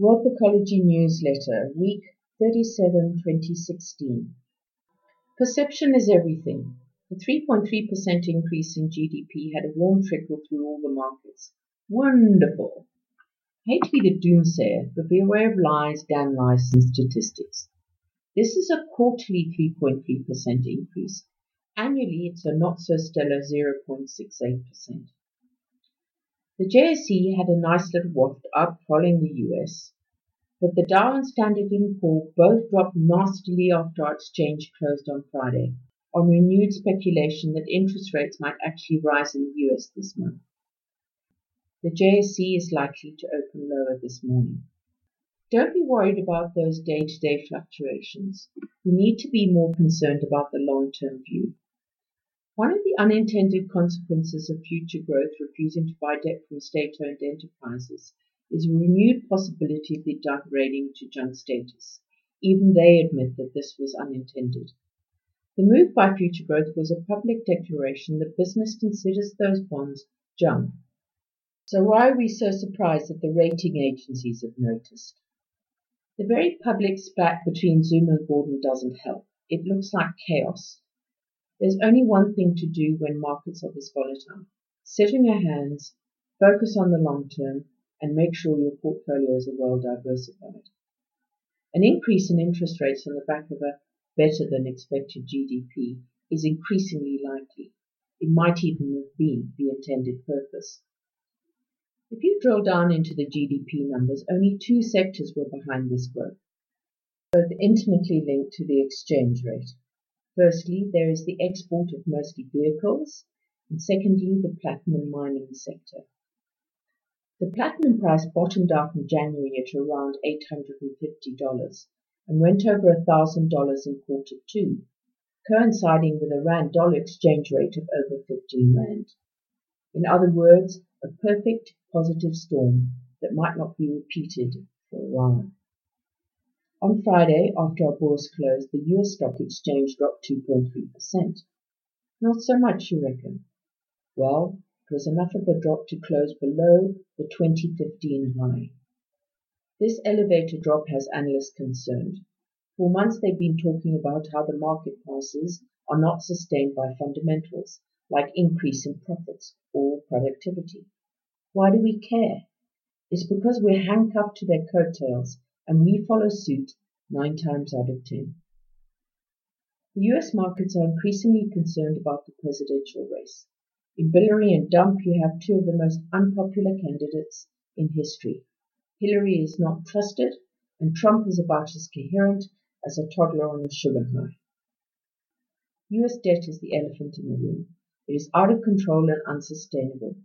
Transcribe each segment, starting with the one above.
Wealth Ecology Newsletter, Week 37, 2016. Perception is everything. The 3.3% increase in GDP had a warm trickle through all the markets. Wonderful! I hate to be the doomsayer, but be aware of lies, damn lies, and statistics. This is a quarterly 3.3% increase. Annually, it's a not so stellar 0.68%. The JSE had a nice little waft up following the US, but the Dow and Standard & Poor both dropped nastily after our exchange closed on Friday, on renewed speculation that interest rates might actually rise in the US this month. The JSE is likely to open lower this morning. Don't be worried about those day-to-day fluctuations. We need to be more concerned about the long-term view. One of the unintended consequences of future growth refusing to buy debt from state-owned enterprises is a renewed possibility of it degrading to junk status. Even they admit that this was unintended. The move by Future Growth was a public declaration that business considers those bonds junk. So why are we so surprised that the rating agencies have noticed? The very public spat between Zuma and Gordhan doesn't help. It looks like chaos. There's only one thing to do when markets are this volatile. Sit on your hands, focus on the long term, and make sure your portfolios are well diversified. An increase in interest rates on the back of a better than expected GDP is increasingly likely. It might even have been the intended purpose. If you drill down into the GDP numbers, only two sectors were behind this growth, both intimately linked to the exchange rate. Firstly, there is the export of mostly vehicles, and secondly, the platinum mining sector. The platinum price bottomed out in January at around $850 and went over $1,000 in quarter two, coinciding with a rand dollar exchange rate of over 15 rand. In other words, a perfect positive storm that might not be repeated for a while. On Friday, after our bourse closed, the US stock exchange dropped 2.3%. Not so much, you reckon? Well, it was enough of a drop to close below the 2015 high. This elevator drop has analysts concerned. For months they've been talking about how the market prices are not sustained by fundamentals, like increase in profits or productivity. Why do we care? It's because we're handcuffed to their coattails and we follow suit nine times out of ten. The US markets are increasingly concerned about the presidential race. In Billary and Dump, you have two of the most unpopular candidates in history. Hillary is not trusted, and Trump is about as coherent as a toddler on a sugar high. US debt is the elephant in the room. It is out of control and unsustainable.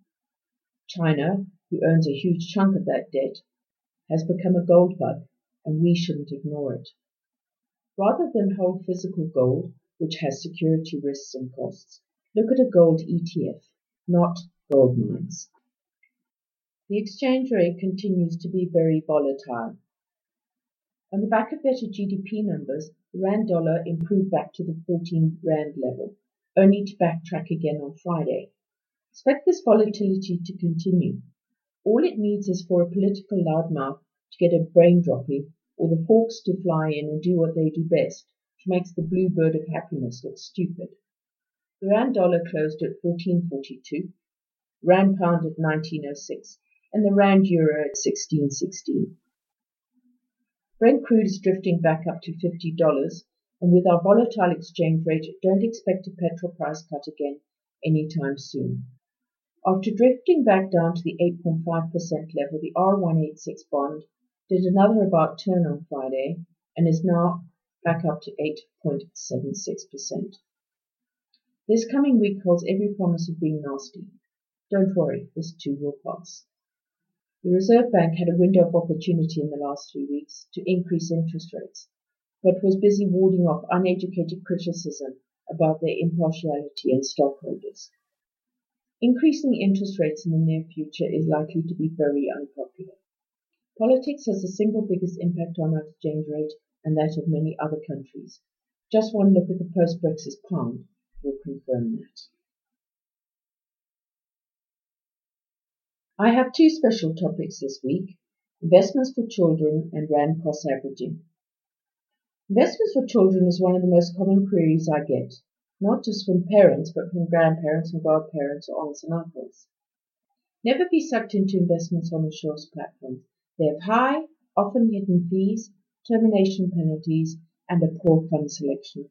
China, who owns a huge chunk of that debt, has become a gold bug and we shouldn't ignore it. Rather than hold physical gold, which has security risks and costs, look at a gold ETF, not gold mines. The exchange rate continues to be very volatile. On the back of better GDP numbers, the rand dollar improved back to the 14 rand level, only to backtrack again on Friday. Expect this volatility to continue. All it needs is for a political loudmouth to get a brain dropping, or the hawks to fly in and do what they do best, which makes the blue bird of happiness look stupid. The rand dollar closed at 1442, rand pound at 1906, and the rand euro at 1616. Brent crude is drifting back up to $50, and with our volatile exchange rate, don't expect a petrol price cut again anytime soon. After drifting back down to the 8.5% level, the R186 bond did another about turn on Friday and is now back up to 8.76%. This coming week holds every promise of being nasty. Don't worry, this too will pass. The Reserve Bank had a window of opportunity in the last three weeks to increase interest rates, but was busy warding off uneducated criticism about their impartiality and stockholders. Increasing interest rates in the near future is likely to be very unpopular. Politics has the single biggest impact on our exchange rate and that of many other countries. Just one look at the post-Brexit pound will confirm that. I have two special topics this week. Investments for children and Rand cost averaging. Investments for children is one of the most common queries I get, not just from parents, but from grandparents and godparents or aunts and uncles. Never be sucked into investments on insurance platforms. They have high, often hidden fees, termination penalties, and a poor fund selection.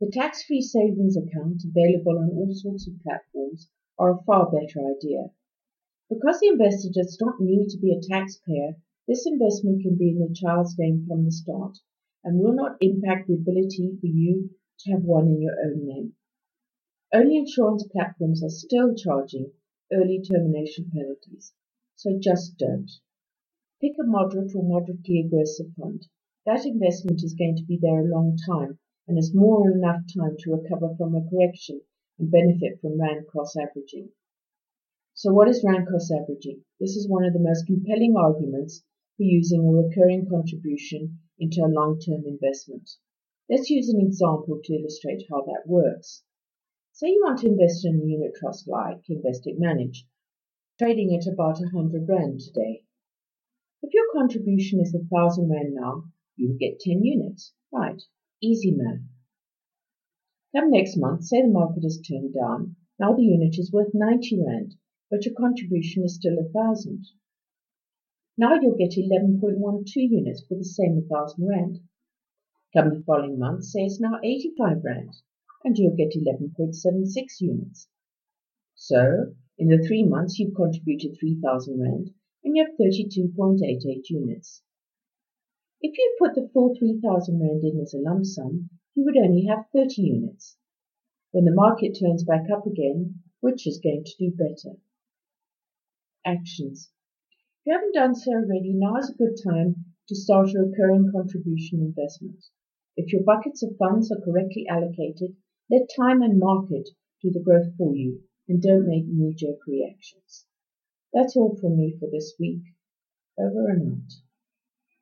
The tax-free savings account available on all sorts of platforms are a far better idea. Because the investor does not need to be a taxpayer, this investment can be in the child's name from the start and will not impact the ability for you to have one in your own name. Only insurance platforms are still charging early termination penalties, so just don't. Pick a moderate or moderately aggressive fund. That investment is going to be there a long time and has more than enough time to recover from a correction and benefit from Rand cost averaging. So what is Rand cost averaging? This is one of the most compelling arguments for using a recurring contribution into a long-term investment. Let's use an example to illustrate how that works. Say you want to invest in a unit trust like Investec Manage, trading at about 100 Rand today. If your contribution is a 1000 Rand now, you will get 10 units. Right, easy math. Come next month, say the market has turned down, now the unit is worth 90 Rand but your contribution is still a thousand. Now you'll get 11.12 units for the same 1,000 Rand. Come the following month, say it's now 85 Rand, and you'll get 11.76 units. So, in the three months you've contributed 3,000 Rand, and you have 32.88 units. If you put the full 3,000 Rand in as a lump sum, you would only have 30 units. When the market turns back up again, which is going to do better? Actions. If you haven't done so already, now is a good time to start a recurring contribution investment. If your buckets of funds are correctly allocated, let time and market do the growth for you and don't make knee-jerk reactions. That's all from me for this week. Over and out.